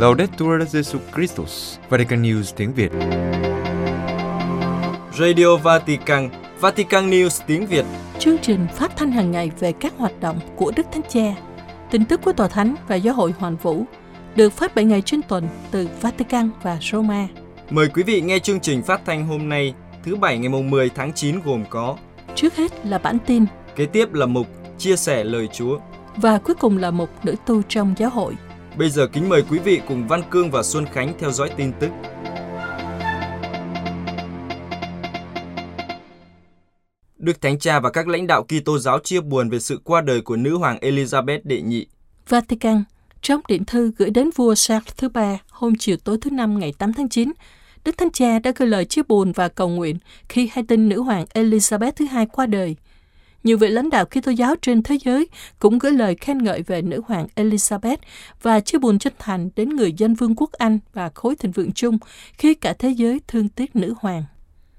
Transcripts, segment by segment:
Laudetur Jesu Christus, Vatican News tiếng Việt. Radio Vatican, Vatican News tiếng Việt. Chương trình phát thanh hàng ngày về các hoạt động của Đức Thánh Cha, tin tức của Tòa Thánh và Giáo hội Hoàn Vũ, được phát 7 ngày trên tuần từ Vatican và Roma. Mời quý vị nghe chương trình phát thanh hôm nay, thứ Bảy ngày mùng 10 tháng 9 gồm có Trước hết là bản tin Kế tiếp là mục Chia sẻ lời Chúa. và cuối cùng là một nữ tu trong giáo hội. Bây giờ kính mời quý vị cùng Văn Cương và Xuân Khánh theo dõi tin tức. Đức Thánh Cha và các lãnh đạo Kitô giáo chia buồn về sự qua đời của nữ hoàng Elizabeth đệ nhị. Vatican, trong điện thư gửi đến vua Charles thứ ba hôm chiều tối thứ Năm ngày 8 tháng 9, Đức Thánh Cha đã gửi lời chia buồn và cầu nguyện khi hay tin nữ hoàng Elizabeth thứ hai qua đời. Nhiều vị lãnh đạo Kitô giáo trên thế giới cũng gửi lời khen ngợi về nữ hoàng Elizabeth và chia buồn chân thành đến người dân Vương quốc Anh và khối thịnh vượng chung khi cả thế giới thương tiếc nữ hoàng.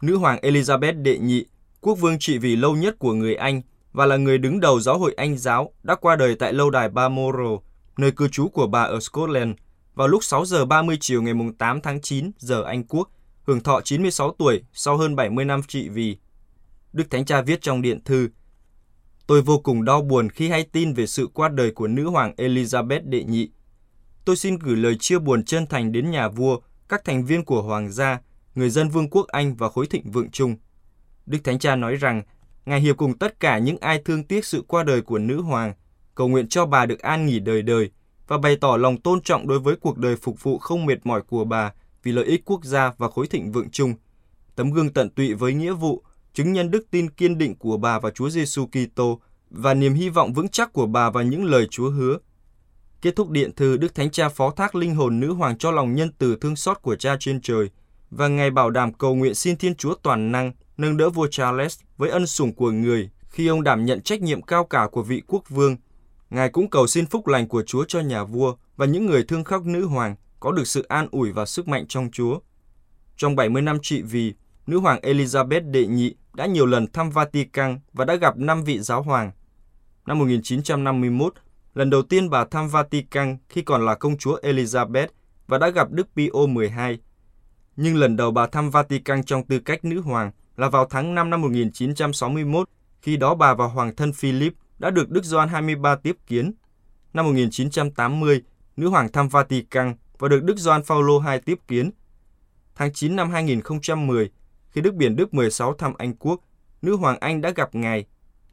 Nữ hoàng Elizabeth đệ nhị, quốc vương trị vì lâu nhất của người Anh và là người đứng đầu giáo hội Anh giáo đã qua đời tại lâu đài Balmoral, nơi cư trú của bà ở Scotland, vào lúc 6 giờ 30 chiều ngày 8 tháng 9 giờ Anh Quốc, hưởng thọ 96 tuổi sau hơn 70 năm trị vì. Đức Thánh Cha viết trong điện thư, Tôi vô cùng đau buồn khi hay tin về sự qua đời của nữ hoàng Elizabeth đệ nhị. Tôi xin gửi lời chia buồn chân thành đến nhà vua, các thành viên của hoàng gia, người dân Vương quốc Anh và khối thịnh vượng chung. Đức Thánh Cha nói rằng, Ngài hiệp cùng tất cả những ai thương tiếc sự qua đời của nữ hoàng, cầu nguyện cho bà được an nghỉ đời đời và bày tỏ lòng tôn trọng đối với cuộc đời phục vụ không mệt mỏi của bà vì lợi ích quốc gia và khối thịnh vượng chung. Tấm gương tận tụy với nghĩa vụ, chứng nhân đức tin kiên định của bà và Chúa Giêsu Kitô và niềm hy vọng vững chắc của bà và những lời Chúa hứa. Kết thúc điện thư, Đức Thánh Cha phó thác linh hồn nữ hoàng cho lòng nhân từ thương xót của Cha trên trời và Ngài bảo đảm cầu nguyện xin Thiên Chúa toàn năng nâng đỡ vua Charles với ân sủng của người khi ông đảm nhận trách nhiệm cao cả của vị quốc vương. Ngài cũng cầu xin phúc lành của Chúa cho nhà vua và những người thương khóc nữ hoàng có được sự an ủi và sức mạnh trong Chúa. Trong 70 năm trị vì, nữ hoàng Elizabeth đệ nhị đã nhiều lần thăm Vatican và đã gặp 5 vị giáo hoàng. Năm 1951, lần đầu tiên bà thăm Vatican khi còn là công chúa Elizabeth và đã gặp Đức Pio XII. Nhưng lần đầu bà thăm Vatican trong tư cách nữ hoàng là vào tháng 5 năm 1961, khi đó bà và hoàng thân Philip đã được Đức Gioan 23 tiếp kiến. Năm 1980, nữ hoàng thăm Vatican và được Đức Gioan Phaolô II tiếp kiến. Tháng 9 năm 2010, khi Đức Biển Đức 16 thăm Anh Quốc, nữ hoàng Anh đã gặp ngài.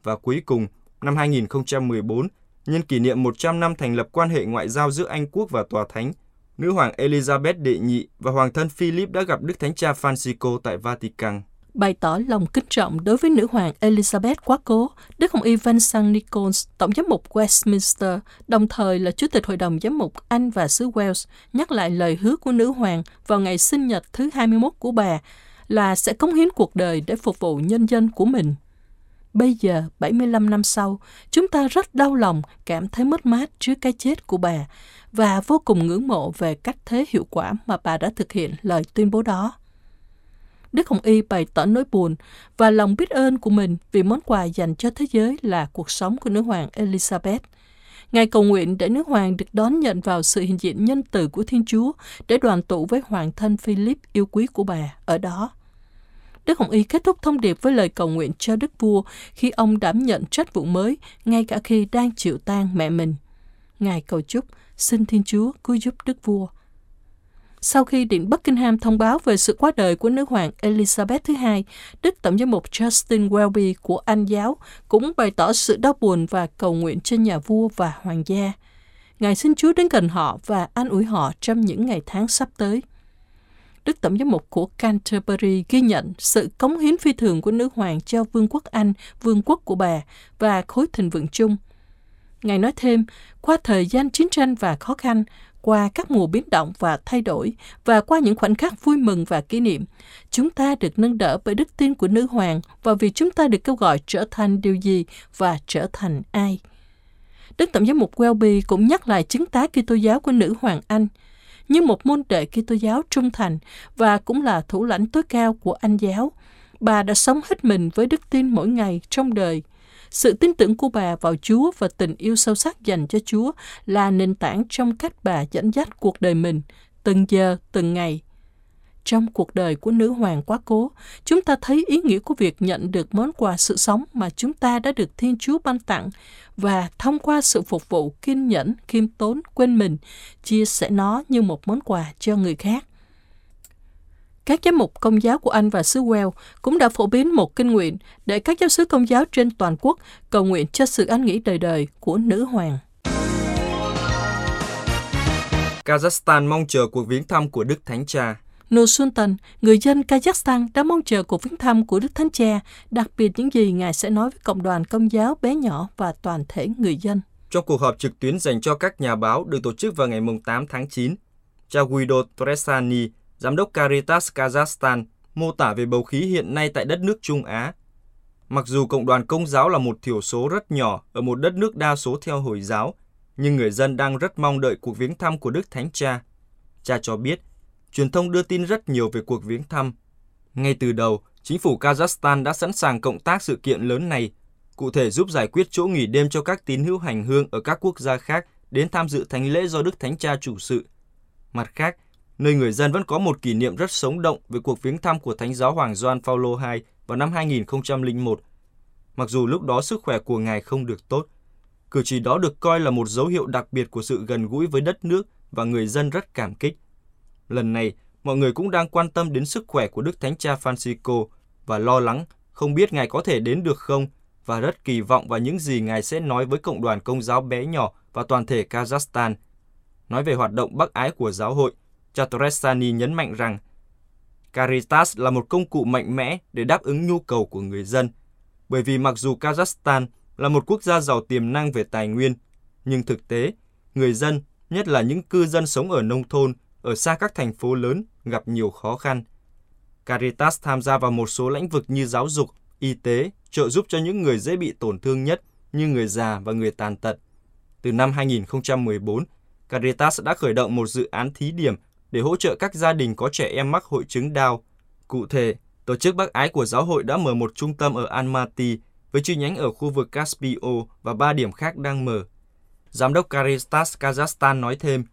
Và cuối cùng, năm 2014, nhân kỷ niệm 100 năm thành lập quan hệ ngoại giao giữa Anh Quốc và Tòa Thánh, nữ hoàng Elizabeth đệ nhị và hoàng thân Philip đã gặp Đức Thánh Cha Francisco tại Vatican. Bày tỏ lòng kính trọng đối với nữ hoàng Elizabeth quá cố, Đức Hồng Y Vincent Nichols, Tổng giám mục Westminster, đồng thời là Chủ tịch Hội đồng Giám mục Anh và xứ Wales, nhắc lại lời hứa của nữ hoàng vào ngày sinh nhật thứ 21 của bà là sẽ cống hiến cuộc đời để phục vụ nhân dân của mình. Bây giờ, 75 năm sau, chúng ta rất đau lòng, cảm thấy mất mát trước cái chết của bà và vô cùng ngưỡng mộ về cách thế hiệu quả mà bà đã thực hiện lời tuyên bố đó. Đức Hồng Y bày tỏ nỗi buồn và lòng biết ơn của mình vì món quà dành cho thế giới là cuộc sống của nữ hoàng Elizabeth. Ngài cầu nguyện để nữ hoàng được đón nhận vào sự hiện diện nhân từ của Thiên Chúa để đoàn tụ với hoàng thân Philip yêu quý của bà ở đó. Đức Hồng Y kết thúc thông điệp với lời cầu nguyện cho Đức Vua khi ông đảm nhận trách vụ mới, ngay cả khi đang chịu tang mẹ mình. Ngài cầu chúc, xin Thiên Chúa cứu giúp Đức Vua. Sau khi Điện Buckingham thông báo về sự qua đời của nữ hoàng Elizabeth thứ hai, Đức Tổng giám mục Justin Welby của Anh giáo cũng bày tỏ sự đau buồn và cầu nguyện cho nhà vua và hoàng gia. Ngài xin Chúa đến gần họ và an ủi họ trong những ngày tháng sắp tới. Đức Tổng giám mục của Canterbury ghi nhận sự cống hiến phi thường của nữ hoàng cho Vương quốc Anh, vương quốc của bà và khối thịnh vượng chung. Ngài nói thêm, qua thời gian chiến tranh và khó khăn, qua các mùa biến động và thay đổi và qua những khoảnh khắc vui mừng và kỷ niệm, chúng ta được nâng đỡ bởi đức tin của nữ hoàng và vì chúng ta được kêu gọi trở thành điều gì và trở thành ai. Đức Tổng giám mục Welby cũng nhắc lại chứng tá Kitô giáo của nữ hoàng Anh như một môn đệ Kitô giáo trung thành và cũng là thủ lãnh tối cao của Anh giáo. Bà đã sống hết mình với đức tin mỗi ngày trong đời. Sự tin tưởng của bà vào Chúa và tình yêu sâu sắc dành cho Chúa là nền tảng trong cách bà dẫn dắt cuộc đời mình, từng giờ, từng ngày. Trong cuộc đời của nữ hoàng quá cố, chúng ta thấy ý nghĩa của việc nhận được món quà sự sống mà chúng ta đã được Thiên Chúa ban tặng và thông qua sự phục vụ kiên nhẫn, khiêm tốn, quên mình, chia sẻ nó như một món quà cho người khác. Các giám mục công giáo của Anh và xứ Wales cũng đã phổ biến một kinh nguyện để các giáo sứ công giáo trên toàn quốc cầu nguyện cho sự an nghỉ đời đời của nữ hoàng. Kazakhstan mong chờ cuộc viếng thăm của Đức Thánh Cha. Nursultan, người dân Kazakhstan đã mong chờ cuộc viếng thăm của Đức Thánh Cha, đặc biệt những gì Ngài sẽ nói với cộng đoàn công giáo bé nhỏ và toàn thể người dân. Trong cuộc họp trực tuyến dành cho các nhà báo được tổ chức vào ngày 8 tháng 9, cha Guido Tresani, giám đốc Caritas Kazakhstan, mô tả về bầu khí hiện nay tại đất nước Trung Á. Mặc dù cộng đoàn công giáo là một thiểu số rất nhỏ ở một đất nước đa số theo Hồi giáo, nhưng người dân đang rất mong đợi cuộc viếng thăm của Đức Thánh Cha. Cha cho biết, truyền thông đưa tin rất nhiều về cuộc viếng thăm. Ngay từ đầu, chính phủ Kazakhstan đã sẵn sàng cộng tác sự kiện lớn này, cụ thể giúp giải quyết chỗ nghỉ đêm cho các tín hữu hành hương ở các quốc gia khác đến tham dự thánh lễ do Đức Thánh Cha chủ sự. Mặt khác, nơi người dân vẫn có một kỷ niệm rất sống động về cuộc viếng thăm của Thánh giáo Hoàng Gioan Phaolô II vào năm 2001. Mặc dù lúc đó sức khỏe của ngài không được tốt, cử chỉ đó được coi là một dấu hiệu đặc biệt của sự gần gũi với đất nước và người dân rất cảm kích. Lần này, mọi người cũng đang quan tâm đến sức khỏe của Đức Thánh Cha Francisco và lo lắng không biết Ngài có thể đến được không và rất kỳ vọng vào những gì Ngài sẽ nói với cộng đoàn công giáo bé nhỏ và toàn thể Kazakhstan. Nói về hoạt động bác ái của giáo hội, cha Torresani nhấn mạnh rằng Caritas là một công cụ mạnh mẽ để đáp ứng nhu cầu của người dân, bởi vì mặc dù Kazakhstan là một quốc gia giàu tiềm năng về tài nguyên, nhưng thực tế, người dân, nhất là những cư dân sống ở nông thôn, ở xa các thành phố lớn gặp nhiều khó khăn. Caritas tham gia vào một số lĩnh vực như giáo dục, y tế, trợ giúp cho những người dễ bị tổn thương nhất như người già và người tàn tật. Từ năm 2014, Caritas đã khởi động một dự án thí điểm để hỗ trợ các gia đình có trẻ em mắc hội chứng đau. Cụ thể, Tổ chức Bác Ái của Giáo hội đã mở một trung tâm ở Almaty với chi nhánh ở khu vực Caspio và ba điểm khác đang mở. Giám đốc Caritas Kazakhstan nói thêm,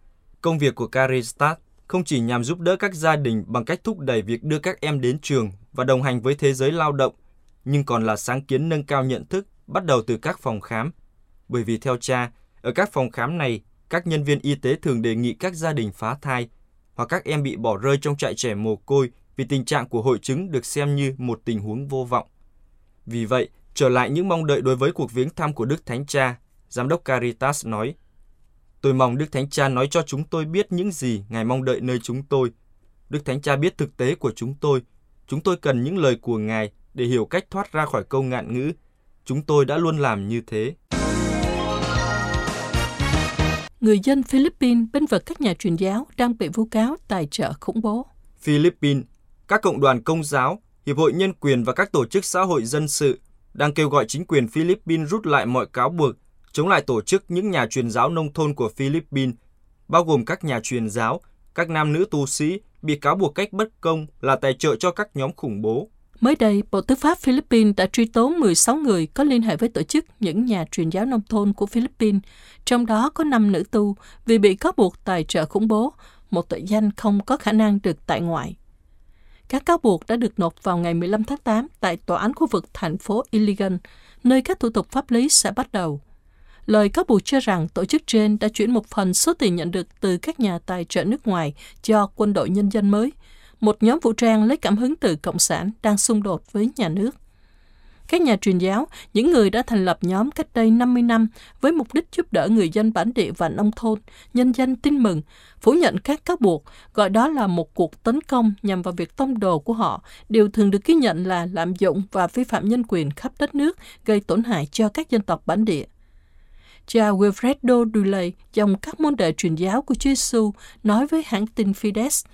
công việc của Caritas không chỉ nhằm giúp đỡ các gia đình bằng cách thúc đẩy việc đưa các em đến trường và đồng hành với thế giới lao động, nhưng còn là sáng kiến nâng cao nhận thức bắt đầu từ các phòng khám. Bởi vì theo cha, ở các phòng khám này, các nhân viên y tế thường đề nghị các gia đình phá thai hoặc các em bị bỏ rơi trong trại trẻ mồ côi vì tình trạng của hội chứng được xem như một tình huống vô vọng. Vì vậy, trở lại những mong đợi đối với cuộc viếng thăm của Đức Thánh Cha, Giám đốc Caritas nói, Tôi mong Đức Thánh Cha nói cho chúng tôi biết những gì Ngài mong đợi nơi chúng tôi. Đức Thánh Cha biết thực tế của chúng tôi. Chúng tôi cần những lời của Ngài để hiểu cách thoát ra khỏi câu ngạn ngữ. Chúng tôi đã luôn làm như thế. Người dân Philippines bên vực các nhà truyền giáo đang bị vu cáo tài trợ khủng bố. Philippines, các cộng đoàn công giáo, hiệp hội nhân quyền và các tổ chức xã hội dân sự đang kêu gọi chính quyền Philippines rút lại mọi cáo buộc chống lại tổ chức những nhà truyền giáo nông thôn của Philippines, bao gồm các nhà truyền giáo, các nam nữ tu sĩ bị cáo buộc cách bất công là tài trợ cho các nhóm khủng bố. Mới đây, Bộ Tư pháp Philippines đã truy tố 16 người có liên hệ với tổ chức những nhà truyền giáo nông thôn của Philippines, trong đó có 5 nữ tu vì bị cáo buộc tài trợ khủng bố, một tội danh không có khả năng được tại ngoại. Các cáo buộc đã được nộp vào ngày 15 tháng 8 tại Tòa án khu vực thành phố Iligan, nơi các thủ tục pháp lý sẽ bắt đầu. Lời cáo buộc cho rằng tổ chức trên đã chuyển một phần số tiền nhận được từ các nhà tài trợ nước ngoài cho quân đội nhân dân mới, một nhóm vũ trang lấy cảm hứng từ Cộng sản đang xung đột với nhà nước. Các nhà truyền giáo, những người đã thành lập nhóm cách đây 50 năm với mục đích giúp đỡ người dân bản địa và nông thôn, nhân dân tin mừng, phủ nhận các cáo buộc, gọi đó là một cuộc tấn công nhằm vào việc tông đồ của họ, đều thường được ghi nhận là lạm dụng và vi phạm nhân quyền khắp đất nước, gây tổn hại cho các dân tộc bản địa. Cha Wilfredo Duley, dòng các môn đệ truyền giáo của Chúa Giêsu, nói với hãng tin Fides,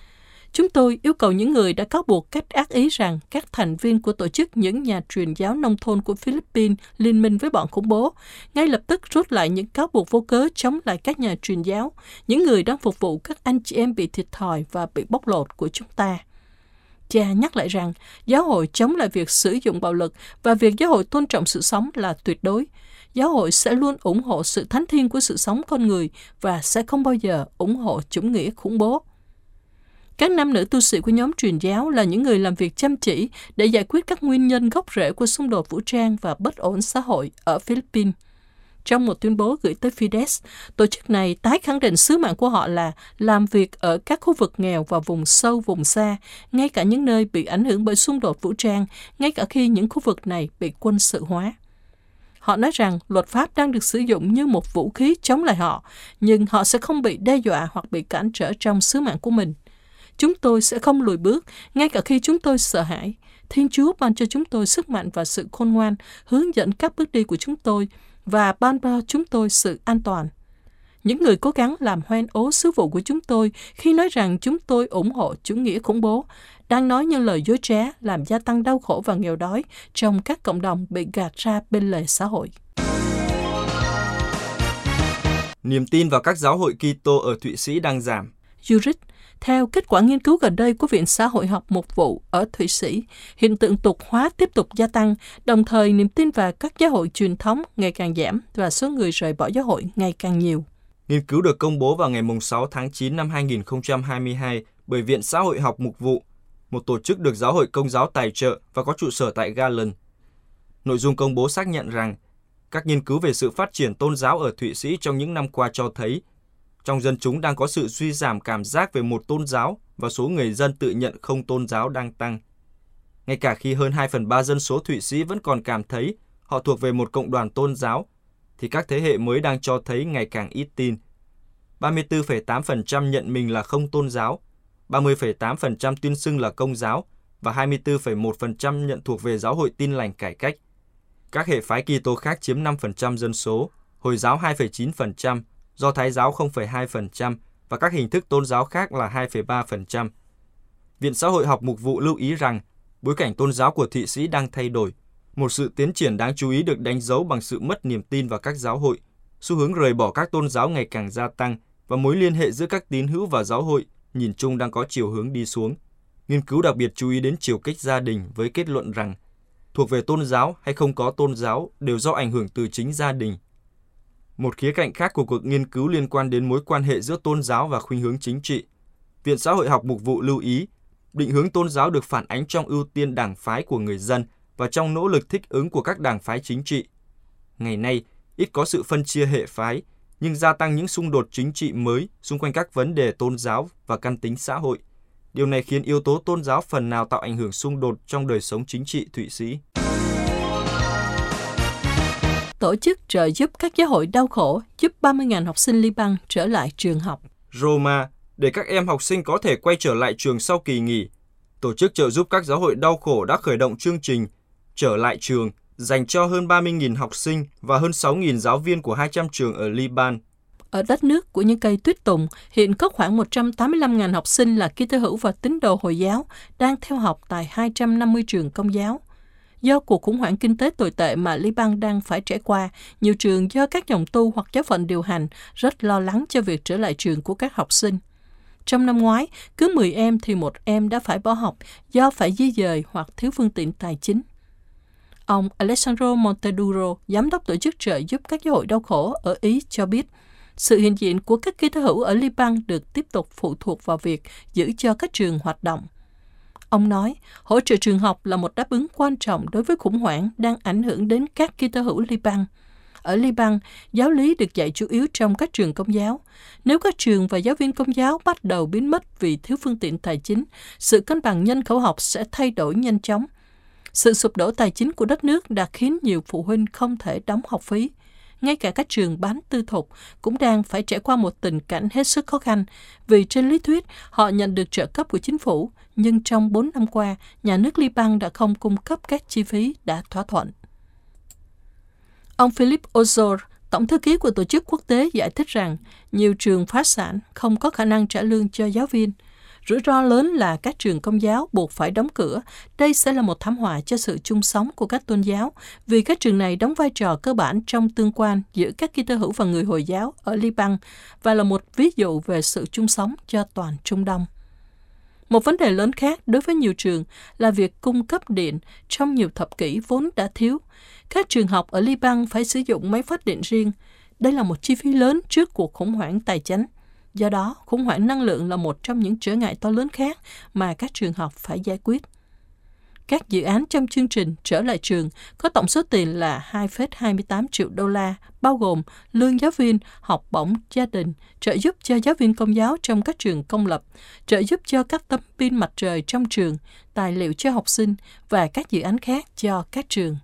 Chúng tôi yêu cầu những người đã cáo buộc cách ác ý rằng các thành viên của tổ chức những nhà truyền giáo nông thôn của Philippines liên minh với bọn khủng bố, ngay lập tức rút lại những cáo buộc vô cớ chống lại các nhà truyền giáo, những người đang phục vụ các anh chị em bị thiệt thòi và bị bóc lột của chúng ta. Cha nhắc lại rằng giáo hội chống lại việc sử dụng bạo lực và việc giáo hội tôn trọng sự sống là tuyệt đối. Giáo hội sẽ luôn ủng hộ sự thánh thiên của sự sống con người và sẽ không bao giờ ủng hộ chủ nghĩa khủng bố. Các nam nữ tu sĩ của nhóm truyền giáo là những người làm việc chăm chỉ để giải quyết các nguyên nhân gốc rễ của xung đột vũ trang và bất ổn xã hội ở Philippines. Trong một tuyên bố gửi tới Fidesz, tổ chức này tái khẳng định sứ mạng của họ là làm việc ở các khu vực nghèo và vùng sâu, vùng xa, ngay cả những nơi bị ảnh hưởng bởi xung đột vũ trang, ngay cả khi những khu vực này bị quân sự hóa. Họ nói rằng luật pháp đang được sử dụng như một vũ khí chống lại họ, nhưng họ sẽ không bị đe dọa hoặc bị cản trở trong sứ mạng của mình. Chúng tôi sẽ không lùi bước, ngay cả khi chúng tôi sợ hãi. Thiên Chúa ban cho chúng tôi sức mạnh và sự khôn ngoan, hướng dẫn các bước đi của chúng tôi và ban cho chúng tôi sự an toàn. Những người cố gắng làm hoen ố sứ vụ của chúng tôi khi nói rằng chúng tôi ủng hộ chủ nghĩa khủng bố, đang nói những lời dối trá làm gia tăng đau khổ và nghèo đói trong các cộng đồng bị gạt ra bên lề xã hội. Niềm tin vào các giáo hội Kitô ở Thụy Sĩ đang giảm. Zurich, theo kết quả nghiên cứu gần đây của Viện Xã hội học Mục vụ ở Thụy Sĩ, hiện tượng tục hóa tiếp tục gia tăng, đồng thời niềm tin vào các giáo hội truyền thống ngày càng giảm và số người rời bỏ giáo hội ngày càng nhiều. Nghiên cứu được công bố vào ngày 6 tháng 9 năm 2022 bởi Viện Xã hội học Mục vụ, một tổ chức được giáo hội công giáo tài trợ và có trụ sở tại Galen. Nội dung công bố xác nhận rằng các nghiên cứu về sự phát triển tôn giáo ở Thụy Sĩ trong những năm qua cho thấy trong dân chúng đang có sự suy giảm cảm giác về một tôn giáo và số người dân tự nhận không tôn giáo đang tăng. Ngay cả khi hơn 2 phần 3 dân số Thụy Sĩ vẫn còn cảm thấy họ thuộc về một cộng đoàn tôn giáo, thì các thế hệ mới đang cho thấy ngày càng ít tin. 34,8% nhận mình là không tôn giáo, 30,8% tuyên xưng là công giáo và 24,1% nhận thuộc về giáo hội tin lành cải cách. Các hệ phái Kitô khác chiếm 5% dân số, Hồi giáo 2,9%, Do Thái giáo 0,2% và các hình thức tôn giáo khác là 2,3%. Viện Xã hội học mục vụ lưu ý rằng bối cảnh tôn giáo của Thụy Sĩ đang thay đổi. Một sự tiến triển đáng chú ý được đánh dấu bằng sự mất niềm tin vào các giáo hội, xu hướng rời bỏ các tôn giáo ngày càng gia tăng và mối liên hệ giữa các tín hữu và giáo hội nhìn chung đang có chiều hướng đi xuống. Nghiên cứu đặc biệt chú ý đến chiều kích gia đình với kết luận rằng thuộc về tôn giáo hay không có tôn giáo đều do ảnh hưởng từ chính gia đình một khía cạnh khác của cuộc nghiên cứu liên quan đến mối quan hệ giữa tôn giáo và khuynh hướng chính trị. Viện Xã hội học mục vụ lưu ý, định hướng tôn giáo được phản ánh trong ưu tiên đảng phái của người dân và trong nỗ lực thích ứng của các đảng phái chính trị. Ngày nay, ít có sự phân chia hệ phái, nhưng gia tăng những xung đột chính trị mới xung quanh các vấn đề tôn giáo và căn tính xã hội. Điều này khiến yếu tố tôn giáo phần nào tạo ảnh hưởng xung đột trong đời sống chính trị Thụy Sĩ tổ chức trợ giúp các giáo hội đau khổ giúp 30.000 học sinh Liban trở lại trường học. Roma, để các em học sinh có thể quay trở lại trường sau kỳ nghỉ, tổ chức trợ giúp các giáo hội đau khổ đã khởi động chương trình Trở lại trường dành cho hơn 30.000 học sinh và hơn 6.000 giáo viên của 200 trường ở Liban. Ở đất nước của những cây tuyết tùng, hiện có khoảng 185.000 học sinh là Kitô hữu và tín đồ Hồi giáo đang theo học tại 250 trường công giáo. Do cuộc khủng hoảng kinh tế tồi tệ mà Liban đang phải trải qua, nhiều trường do các dòng tu hoặc giáo phận điều hành rất lo lắng cho việc trở lại trường của các học sinh. Trong năm ngoái, cứ 10 em thì một em đã phải bỏ học do phải di dời hoặc thiếu phương tiện tài chính. Ông Alessandro Monteduro, giám đốc tổ chức trợ giúp các giáo hội đau khổ ở Ý cho biết, sự hiện diện của các kỹ hữu ở Liban được tiếp tục phụ thuộc vào việc giữ cho các trường hoạt động. Ông nói, hỗ trợ trường học là một đáp ứng quan trọng đối với khủng hoảng đang ảnh hưởng đến các Kitô hữu Liban. Ở Liban, giáo lý được dạy chủ yếu trong các trường công giáo. Nếu các trường và giáo viên công giáo bắt đầu biến mất vì thiếu phương tiện tài chính, sự cân bằng nhân khẩu học sẽ thay đổi nhanh chóng. Sự sụp đổ tài chính của đất nước đã khiến nhiều phụ huynh không thể đóng học phí. Ngay cả các trường bán tư thục cũng đang phải trải qua một tình cảnh hết sức khó khăn vì trên lý thuyết họ nhận được trợ cấp của chính phủ, nhưng trong 4 năm qua, nhà nước Liban đã không cung cấp các chi phí đã thỏa thuận. Ông Philip Ozor, Tổng thư ký của Tổ chức Quốc tế giải thích rằng nhiều trường phá sản không có khả năng trả lương cho giáo viên. Rủi ro lớn là các trường công giáo buộc phải đóng cửa. Đây sẽ là một thảm họa cho sự chung sống của các tôn giáo, vì các trường này đóng vai trò cơ bản trong tương quan giữa các Kitô hữu và người Hồi giáo ở Liban và là một ví dụ về sự chung sống cho toàn Trung Đông. Một vấn đề lớn khác đối với nhiều trường là việc cung cấp điện trong nhiều thập kỷ vốn đã thiếu. Các trường học ở Liban phải sử dụng máy phát điện riêng. Đây là một chi phí lớn trước cuộc khủng hoảng tài chính. Do đó, khủng hoảng năng lượng là một trong những trở ngại to lớn khác mà các trường học phải giải quyết. Các dự án trong chương trình Trở lại trường có tổng số tiền là 2,28 triệu đô la, bao gồm lương giáo viên, học bổng gia đình, trợ giúp cho giáo viên công giáo trong các trường công lập, trợ giúp cho các tấm pin mặt trời trong trường, tài liệu cho học sinh và các dự án khác cho các trường.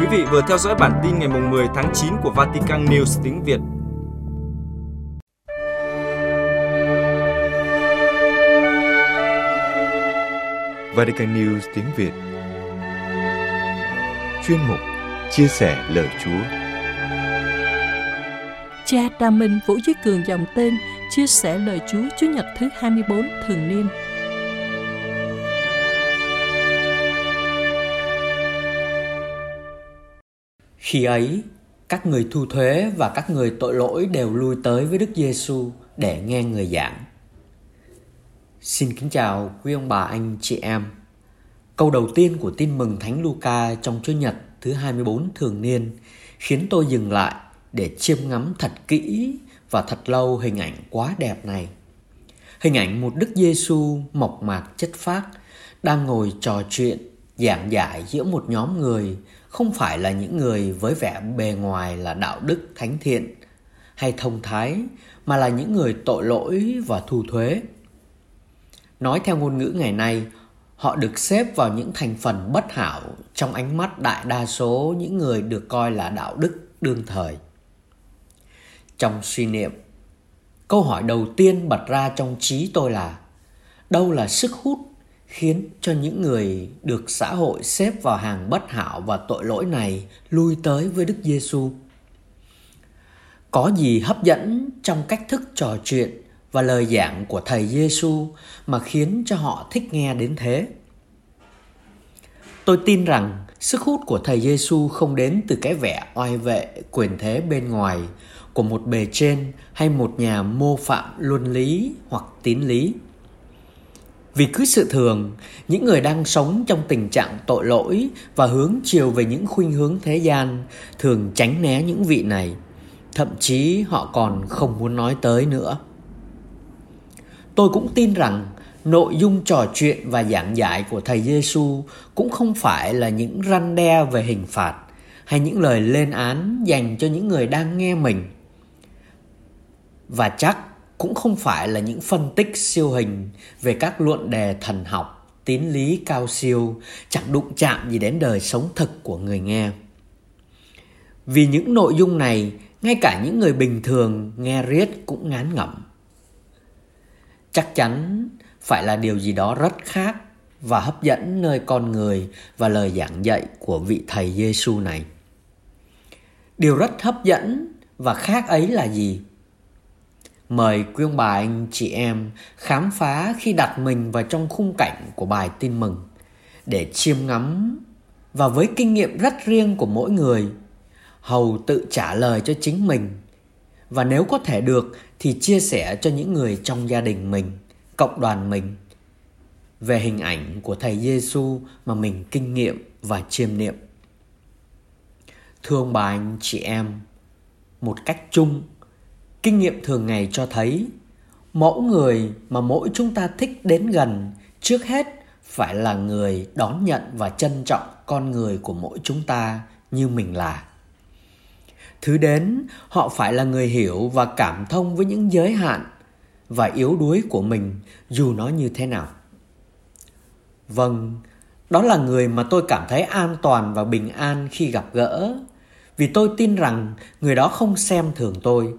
Quý vị vừa theo dõi bản tin ngày 10 tháng 9 của Vatican News tiếng Việt Vatican News tiếng Việt. Chuyên mục Chia sẻ lời Chúa. Cha Đa Minh Vũ Duy Cường dòng tên Chia sẻ lời Chúa Chúa Nhật thứ 24 thường niên. Khi ấy, các người thu thuế và các người tội lỗi đều lui tới với Đức Giêsu để nghe người giảng. Xin kính chào quý ông bà, anh, chị em. Câu đầu tiên của tin mừng Thánh Luca trong Chúa Nhật thứ 24 thường niên khiến tôi dừng lại để chiêm ngắm thật kỹ và thật lâu hình ảnh quá đẹp này. Hình ảnh một Đức Giêsu mộc mạc chất phác đang ngồi trò chuyện, giảng giải giữa một nhóm người, không phải là những người với vẻ bề ngoài là đạo đức thánh thiện hay thông thái, mà là những người tội lỗi và thu thuế Nói theo ngôn ngữ ngày nay, họ được xếp vào những thành phần bất hảo trong ánh mắt đại đa số những người được coi là đạo đức đương thời. Trong suy niệm, câu hỏi đầu tiên bật ra trong trí tôi là đâu là sức hút khiến cho những người được xã hội xếp vào hàng bất hảo và tội lỗi này lui tới với Đức Giêsu? Có gì hấp dẫn trong cách thức trò chuyện và lời giảng của thầy Giêsu mà khiến cho họ thích nghe đến thế. Tôi tin rằng sức hút của thầy Giêsu không đến từ cái vẻ oai vệ quyền thế bên ngoài của một bề trên hay một nhà mô phạm luân lý hoặc tín lý. Vì cứ sự thường, những người đang sống trong tình trạng tội lỗi và hướng chiều về những khuynh hướng thế gian thường tránh né những vị này, thậm chí họ còn không muốn nói tới nữa. Tôi cũng tin rằng nội dung trò chuyện và giảng dạy của thầy Giêsu cũng không phải là những răn đe về hình phạt hay những lời lên án dành cho những người đang nghe mình. Và chắc cũng không phải là những phân tích siêu hình về các luận đề thần học, tín lý cao siêu chẳng đụng chạm gì đến đời sống thực của người nghe. Vì những nội dung này, ngay cả những người bình thường nghe riết cũng ngán ngẩm chắc chắn phải là điều gì đó rất khác và hấp dẫn nơi con người và lời giảng dạy của vị thầy Giêsu này. Điều rất hấp dẫn và khác ấy là gì? Mời quý ông bà, anh chị em khám phá khi đặt mình vào trong khung cảnh của bài tin mừng để chiêm ngắm và với kinh nghiệm rất riêng của mỗi người, hầu tự trả lời cho chính mình và nếu có thể được thì chia sẻ cho những người trong gia đình mình, cộng đoàn mình về hình ảnh của thầy Giêsu mà mình kinh nghiệm và chiêm niệm. Thưa ông bà anh chị em, một cách chung, kinh nghiệm thường ngày cho thấy mẫu người mà mỗi chúng ta thích đến gần trước hết phải là người đón nhận và trân trọng con người của mỗi chúng ta như mình là thứ đến, họ phải là người hiểu và cảm thông với những giới hạn và yếu đuối của mình, dù nó như thế nào. Vâng đó là người mà tôi cảm thấy an toàn và bình an khi gặp gỡ, vì tôi tin rằng người đó không xem thường tôi,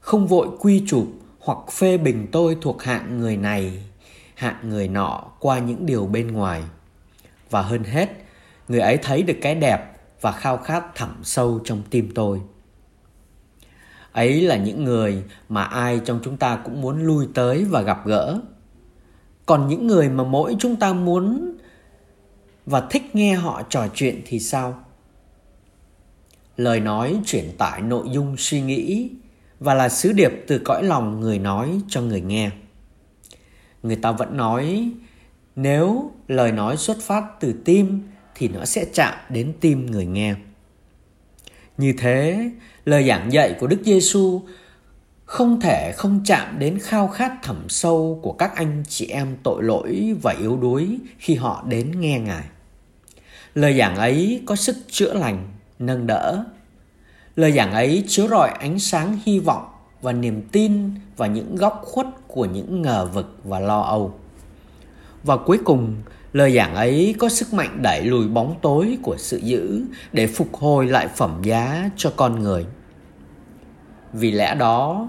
không vội quy chụp hoặc phê bình tôi thuộc hạng người này, hạng người nọ qua những điều bên ngoài. Và hơn hết, người ấy thấy được cái đẹp và khao khát thẳm sâu trong tim tôi ấy là những người mà ai trong chúng ta cũng muốn lui tới và gặp gỡ. Còn những người mà mỗi chúng ta muốn và thích nghe họ trò chuyện thì sao? Lời nói truyền tải nội dung suy nghĩ và là sứ điệp từ cõi lòng người nói cho người nghe. Người ta vẫn nói, nếu lời nói xuất phát từ tim thì nó sẽ chạm đến tim người nghe. Như thế, lời giảng dạy của Đức Giêsu không thể không chạm đến khao khát thẳm sâu của các anh chị em tội lỗi và yếu đuối khi họ đến nghe Ngài. Lời giảng ấy có sức chữa lành, nâng đỡ. Lời giảng ấy chiếu rọi ánh sáng hy vọng và niềm tin vào những góc khuất của những ngờ vực và lo âu. Và cuối cùng, lời giảng ấy có sức mạnh đẩy lùi bóng tối của sự dữ để phục hồi lại phẩm giá cho con người. Vì lẽ đó,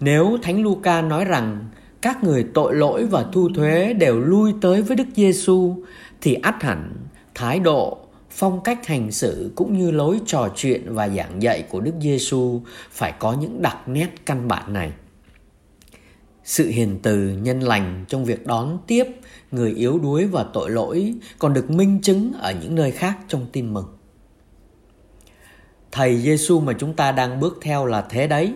nếu Thánh Luca nói rằng các người tội lỗi và thu thuế đều lui tới với Đức Giêsu thì ắt hẳn thái độ, phong cách hành xử cũng như lối trò chuyện và giảng dạy của Đức Giêsu phải có những đặc nét căn bản này. Sự hiền từ nhân lành trong việc đón tiếp người yếu đuối và tội lỗi còn được minh chứng ở những nơi khác trong tin mừng. Thầy Giêsu mà chúng ta đang bước theo là thế đấy.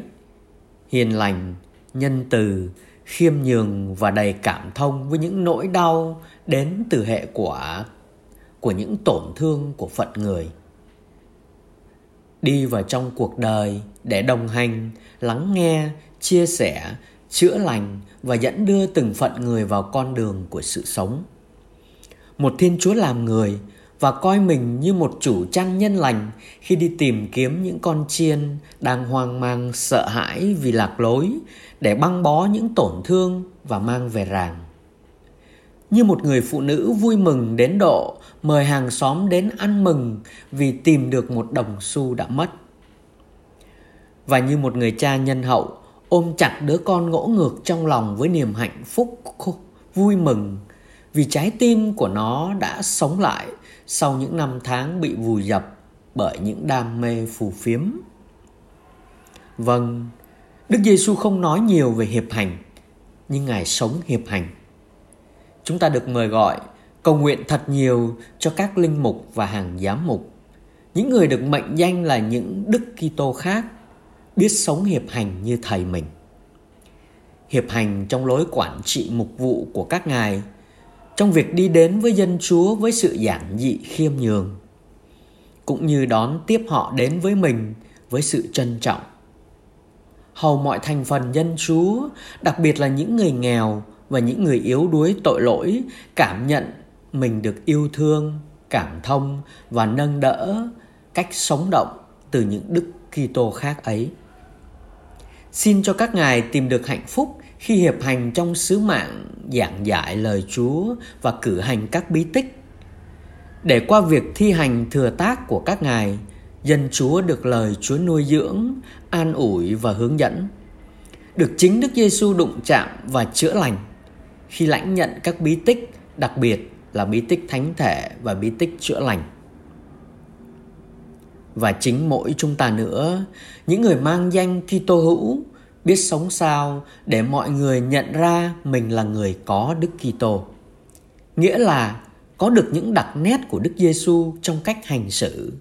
Hiền lành, nhân từ, khiêm nhường và đầy cảm thông với những nỗi đau đến từ hệ quả của những tổn thương của phận người. Đi vào trong cuộc đời để đồng hành, lắng nghe, chia sẻ, chữa lành và dẫn đưa từng phận người vào con đường của sự sống. Một Thiên Chúa làm người và coi mình như một chủ trang nhân lành khi đi tìm kiếm những con chiên đang hoang mang, sợ hãi vì lạc lối để băng bó những tổn thương và mang về ràng. Như một người phụ nữ vui mừng đến độ, mời hàng xóm đến ăn mừng vì tìm được một đồng xu đã mất. Và như một người cha nhân hậu ôm chặt đứa con ngỗ ngược trong lòng với niềm hạnh phúc vui mừng vì trái tim của nó đã sống lại sau những năm tháng bị vùi dập bởi những đam mê phù phiếm. Vâng, Đức Giêsu không nói nhiều về hiệp hành, nhưng Ngài sống hiệp hành. Chúng ta được mời gọi cầu nguyện thật nhiều cho các linh mục và hàng giám mục, những người được mệnh danh là những Đức Kitô khác, biết sống hiệp hành như thầy mình. Hiệp hành trong lối quản trị mục vụ của các ngài trong việc đi đến với dân Chúa với sự giản dị khiêm nhường, cũng như đón tiếp họ đến với mình với sự trân trọng. Hầu mọi thành phần dân Chúa, đặc biệt là những người nghèo và những người yếu đuối tội lỗi, cảm nhận mình được yêu thương, cảm thông và nâng đỡ cách sống động từ những đức Kitô khác ấy. Xin cho các ngài tìm được hạnh phúc khi hiệp hành trong sứ mạng giảng giải lời Chúa và cử hành các bí tích. Để qua việc thi hành thừa tác của các ngài, dân Chúa được lời Chúa nuôi dưỡng, an ủi và hướng dẫn. Được chính Đức Giêsu đụng chạm và chữa lành khi lãnh nhận các bí tích, đặc biệt là bí tích thánh thể và bí tích chữa lành. Và chính mỗi chúng ta nữa, những người mang danh Kitô hữu biết sống sao để mọi người nhận ra mình là người có Đức Kitô. Nghĩa là có được những đặc nét của Đức Giêsu trong cách hành xử,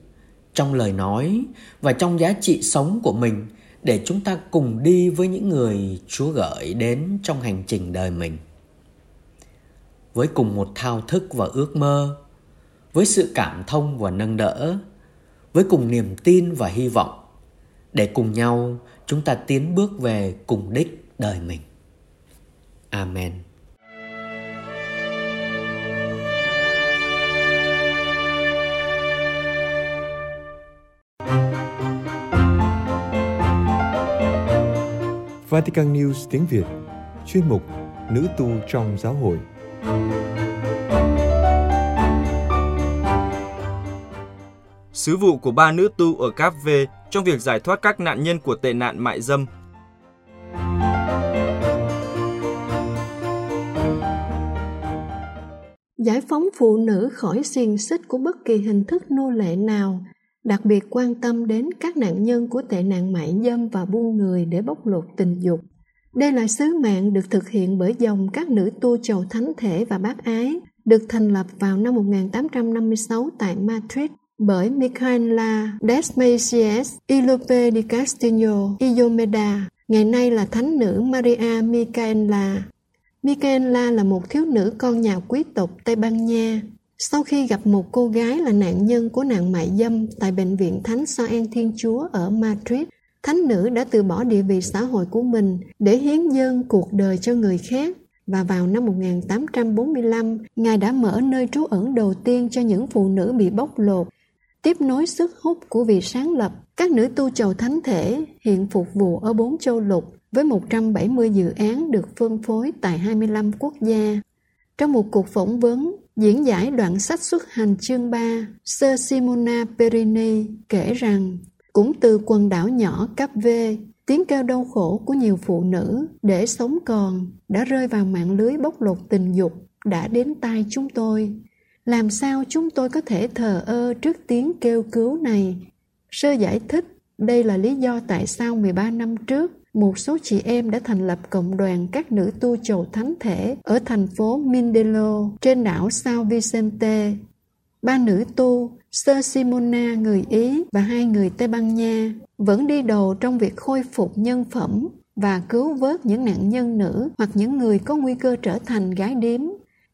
trong lời nói và trong giá trị sống của mình để chúng ta cùng đi với những người Chúa gửi đến trong hành trình đời mình. Với cùng một thao thức và ước mơ, với sự cảm thông và nâng đỡ, với cùng niềm tin và hy vọng để cùng nhau, chúng ta tiến bước về cùng đích đời mình. Amen. Vatican News tiếng Việt, Chuyên mục Nữ tu trong giáo hội Sứ vụ của ba nữ tu ở cáp V trong việc giải thoát các nạn nhân của tệ nạn mại dâm. Giải phóng phụ nữ khỏi xiềng xích của bất kỳ hình thức nô lệ nào, đặc biệt quan tâm đến các nạn nhân của tệ nạn mại dâm và buôn người để bóc lột tình dục. Đây là sứ mạng được thực hiện bởi dòng các nữ tu chầu thánh thể và bác ái, được thành lập vào năm 1856 tại Madrid bởi Micaela Desmasies Ilope di Castillo Iomeda, ngày nay là thánh nữ Maria Micaela. Michaela là một thiếu nữ con nhà quý tộc Tây Ban Nha. Sau khi gặp một cô gái là nạn nhân của nạn mại dâm tại Bệnh viện Thánh Gioan Thiên Chúa ở Madrid, thánh nữ đã từ bỏ địa vị xã hội của mình để hiến dâng cuộc đời cho người khác. Và vào năm 1845, Ngài đã mở nơi trú ẩn đầu tiên cho những phụ nữ bị bóc lột. Tiếp nối sức hút của vị sáng lập, các nữ tu chầu thánh thể hiện phục vụ ở bốn châu lục với 170 dự án được phân phối tại 25 quốc gia. Trong một cuộc phỏng vấn, diễn giải đoạn sách xuất hành chương 3, Sir Simona Perini kể rằng cũng từ quần đảo nhỏ Cap V, tiếng kêu đau khổ của nhiều phụ nữ để sống còn đã rơi vào mạng lưới bóc lột tình dục đã đến tai chúng tôi. Làm sao chúng tôi có thể thờ ơ trước tiếng kêu cứu này? Sơ giải thích, đây là lý do tại sao 13 năm trước một số chị em đã thành lập cộng đoàn các nữ tu chầu thánh thể ở thành phố Mindelo trên đảo Sao Vicente. Ba nữ tu, Sơ Simona người Ý và hai người Tây Ban Nha vẫn đi đầu trong việc khôi phục nhân phẩm và cứu vớt những nạn nhân nữ hoặc những người có nguy cơ trở thành gái điếm,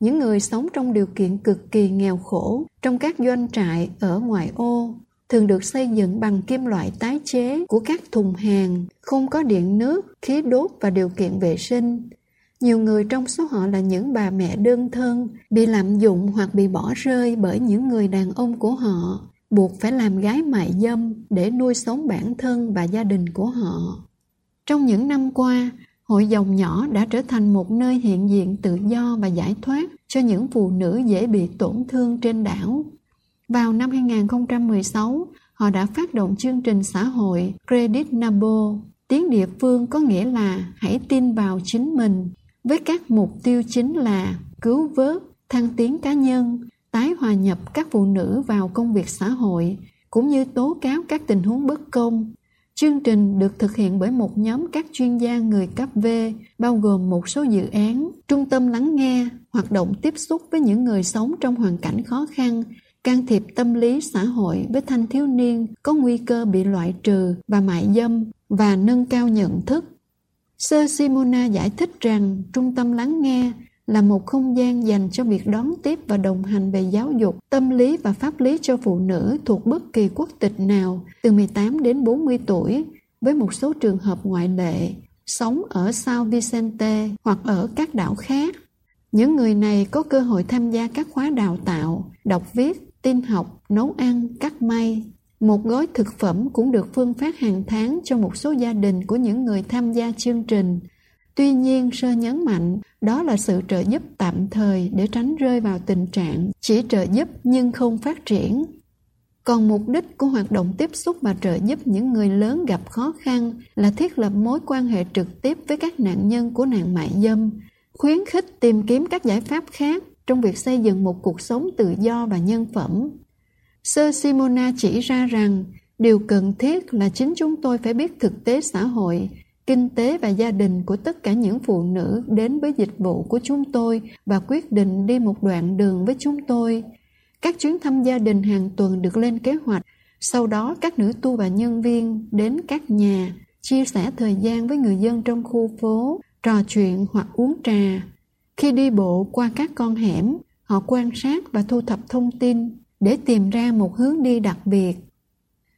những người sống trong điều kiện cực kỳ nghèo khổ trong các doanh trại ở ngoại ô thường được xây dựng bằng kim loại tái chế của các thùng hàng, không có điện nước, khí đốt và điều kiện vệ sinh. Nhiều người trong số họ là những bà mẹ đơn thân, bị lạm dụng hoặc bị bỏ rơi bởi những người đàn ông của họ, buộc phải làm gái mại dâm để nuôi sống bản thân và gia đình của họ. Trong những năm qua, hội dòng nhỏ đã trở thành một nơi hiện diện tự do và giải thoát cho những phụ nữ dễ bị tổn thương trên đảo. Vào năm 2016, họ đã phát động chương trình xã hội Credit Nabo. Tiếng địa phương có nghĩa là hãy tin vào chính mình, với các mục tiêu chính là cứu vớt, thăng tiến cá nhân, tái hòa nhập các phụ nữ vào công việc xã hội, cũng như tố cáo các tình huống bất công. Chương trình được thực hiện bởi một nhóm các chuyên gia người cấp V, bao gồm một số dự án, trung tâm lắng nghe, hoạt động tiếp xúc với những người sống trong hoàn cảnh khó khăn can thiệp tâm lý xã hội với thanh thiếu niên có nguy cơ bị loại trừ và mại dâm và nâng cao nhận thức. Sơ Simona giải thích rằng trung tâm lắng nghe là một không gian dành cho việc đón tiếp và đồng hành về giáo dục, tâm lý và pháp lý cho phụ nữ thuộc bất kỳ quốc tịch nào từ 18 đến 40 tuổi, với một số trường hợp ngoại lệ, sống ở Sao Vicente hoặc ở các đảo khác. Những người này có cơ hội tham gia các khóa đào tạo, đọc viết, tin học, nấu ăn, cắt may. Một gói thực phẩm cũng được phương phát hàng tháng cho một số gia đình của những người tham gia chương trình. Tuy nhiên, sơ nhấn mạnh đó là sự trợ giúp tạm thời để tránh rơi vào tình trạng chỉ trợ giúp nhưng không phát triển. Còn mục đích của hoạt động tiếp xúc và trợ giúp những người lớn gặp khó khăn là thiết lập mối quan hệ trực tiếp với các nạn nhân của nạn mại dâm, khuyến khích tìm kiếm các giải pháp khác trong việc xây dựng một cuộc sống tự do và nhân phẩm. Sơ Simona chỉ ra rằng điều cần thiết là chính chúng tôi phải biết thực tế xã hội, kinh tế và gia đình của tất cả những phụ nữ đến với dịch vụ của chúng tôi và quyết định đi một đoạn đường với chúng tôi. Các chuyến thăm gia đình hàng tuần được lên kế hoạch, sau đó các nữ tu và nhân viên đến các nhà, chia sẻ thời gian với người dân trong khu phố, trò chuyện hoặc uống trà, khi đi bộ qua các con hẻm, họ quan sát và thu thập thông tin để tìm ra một hướng đi đặc biệt.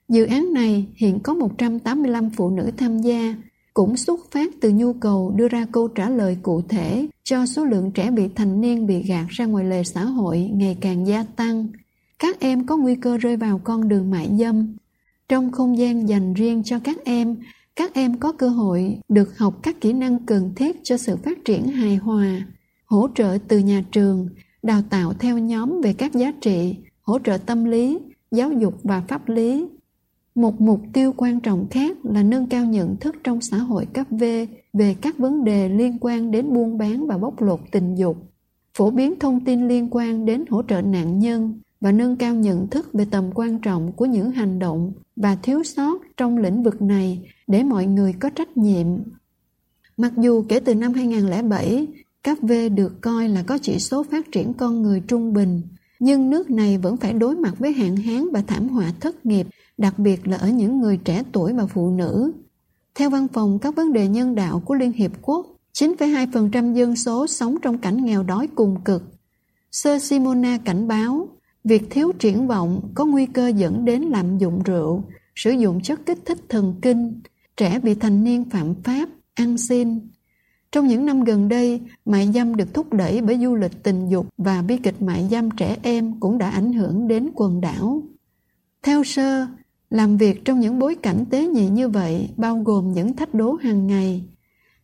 Dự án này hiện có 185 phụ nữ tham gia, cũng xuất phát từ nhu cầu đưa ra câu trả lời cụ thể cho số lượng trẻ bị thành niên bị gạt ra ngoài lề xã hội ngày càng gia tăng. Các em có nguy cơ rơi vào con đường mại dâm. Trong không gian dành riêng cho các em, các em có cơ hội được học các kỹ năng cần thiết cho sự phát triển hài hòa hỗ trợ từ nhà trường, đào tạo theo nhóm về các giá trị, hỗ trợ tâm lý, giáo dục và pháp lý. Một mục tiêu quan trọng khác là nâng cao nhận thức trong xã hội cấp V về các vấn đề liên quan đến buôn bán và bóc lột tình dục, phổ biến thông tin liên quan đến hỗ trợ nạn nhân và nâng cao nhận thức về tầm quan trọng của những hành động và thiếu sót trong lĩnh vực này để mọi người có trách nhiệm. Mặc dù kể từ năm 2007, Cấp V được coi là có chỉ số phát triển con người trung bình, nhưng nước này vẫn phải đối mặt với hạn hán và thảm họa thất nghiệp, đặc biệt là ở những người trẻ tuổi và phụ nữ. Theo văn phòng các vấn đề nhân đạo của Liên Hiệp Quốc, 9,2% dân số sống trong cảnh nghèo đói cùng cực. Sơ Simona cảnh báo, việc thiếu triển vọng có nguy cơ dẫn đến lạm dụng rượu, sử dụng chất kích thích thần kinh, trẻ bị thành niên phạm pháp, ăn xin. Trong những năm gần đây, mại dâm được thúc đẩy bởi du lịch tình dục và bi kịch mại dâm trẻ em cũng đã ảnh hưởng đến quần đảo. Theo sơ, làm việc trong những bối cảnh tế nhị như vậy bao gồm những thách đố hàng ngày.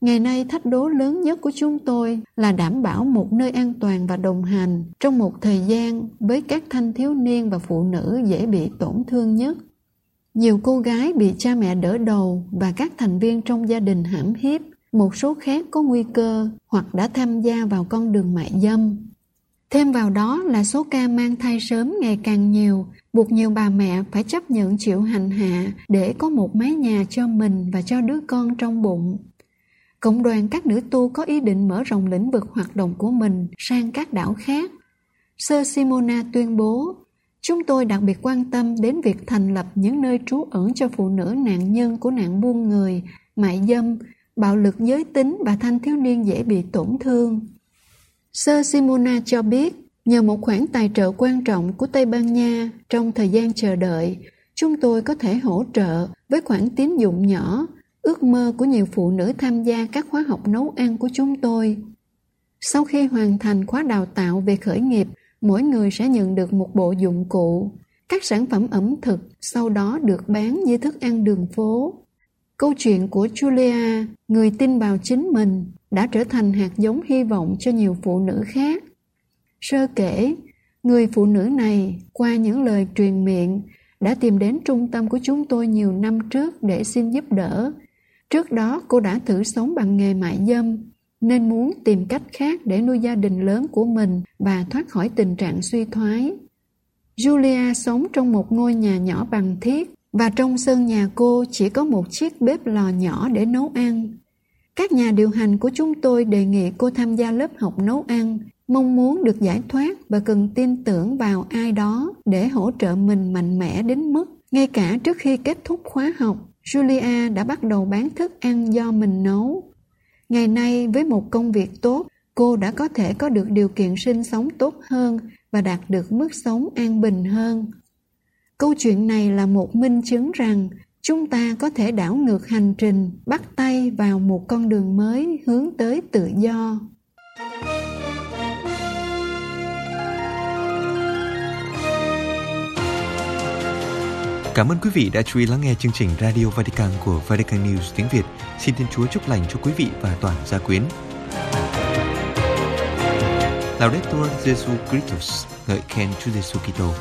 Ngày nay thách đố lớn nhất của chúng tôi là đảm bảo một nơi an toàn và đồng hành trong một thời gian với các thanh thiếu niên và phụ nữ dễ bị tổn thương nhất. Nhiều cô gái bị cha mẹ đỡ đầu và các thành viên trong gia đình hãm hiếp, một số khác có nguy cơ hoặc đã tham gia vào con đường mại dâm. Thêm vào đó là số ca mang thai sớm ngày càng nhiều, buộc nhiều bà mẹ phải chấp nhận chịu hành hạ để có một mái nhà cho mình và cho đứa con trong bụng. Cộng đoàn các nữ tu có ý định mở rộng lĩnh vực hoạt động của mình sang các đảo khác. Sơ Simona tuyên bố, chúng tôi đặc biệt quan tâm đến việc thành lập những nơi trú ẩn cho phụ nữ nạn nhân của nạn buôn người, mại dâm, bạo lực giới tính và thanh thiếu niên dễ bị tổn thương. Sơ Simona cho biết, nhờ một khoản tài trợ quan trọng của Tây Ban Nha trong thời gian chờ đợi, chúng tôi có thể hỗ trợ với khoản tín dụng nhỏ, ước mơ của nhiều phụ nữ tham gia các khóa học nấu ăn của chúng tôi. Sau khi hoàn thành khóa đào tạo về khởi nghiệp, mỗi người sẽ nhận được một bộ dụng cụ. Các sản phẩm ẩm thực sau đó được bán như thức ăn đường phố. Câu chuyện của Julia, người tin vào chính mình, đã trở thành hạt giống hy vọng cho nhiều phụ nữ khác. Sơ kể, người phụ nữ này qua những lời truyền miệng đã tìm đến trung tâm của chúng tôi nhiều năm trước để xin giúp đỡ. Trước đó cô đã thử sống bằng nghề mại dâm, nên muốn tìm cách khác để nuôi gia đình lớn của mình và thoát khỏi tình trạng suy thoái. Julia sống trong một ngôi nhà nhỏ bằng thiết và trong sân nhà cô chỉ có một chiếc bếp lò nhỏ để nấu ăn. Các nhà điều hành của chúng tôi đề nghị cô tham gia lớp học nấu ăn, mong muốn được giải thoát và cần tin tưởng vào ai đó để hỗ trợ mình mạnh mẽ đến mức ngay cả trước khi kết thúc khóa học, Julia đã bắt đầu bán thức ăn do mình nấu. Ngày nay với một công việc tốt, cô đã có thể có được điều kiện sinh sống tốt hơn và đạt được mức sống an bình hơn. Câu chuyện này là một minh chứng rằng chúng ta có thể đảo ngược hành trình bắt tay vào một con đường mới hướng tới tự do Cảm ơn quý vị đã chú ý lắng nghe chương trình Radio Vatican của Vatican News tiếng Việt. Xin Thiên Chúa chúc lành cho quý vị và toàn gia quyến. Laudetur Jesu Christus, ngợi khen Chúa Giêsu Kitô.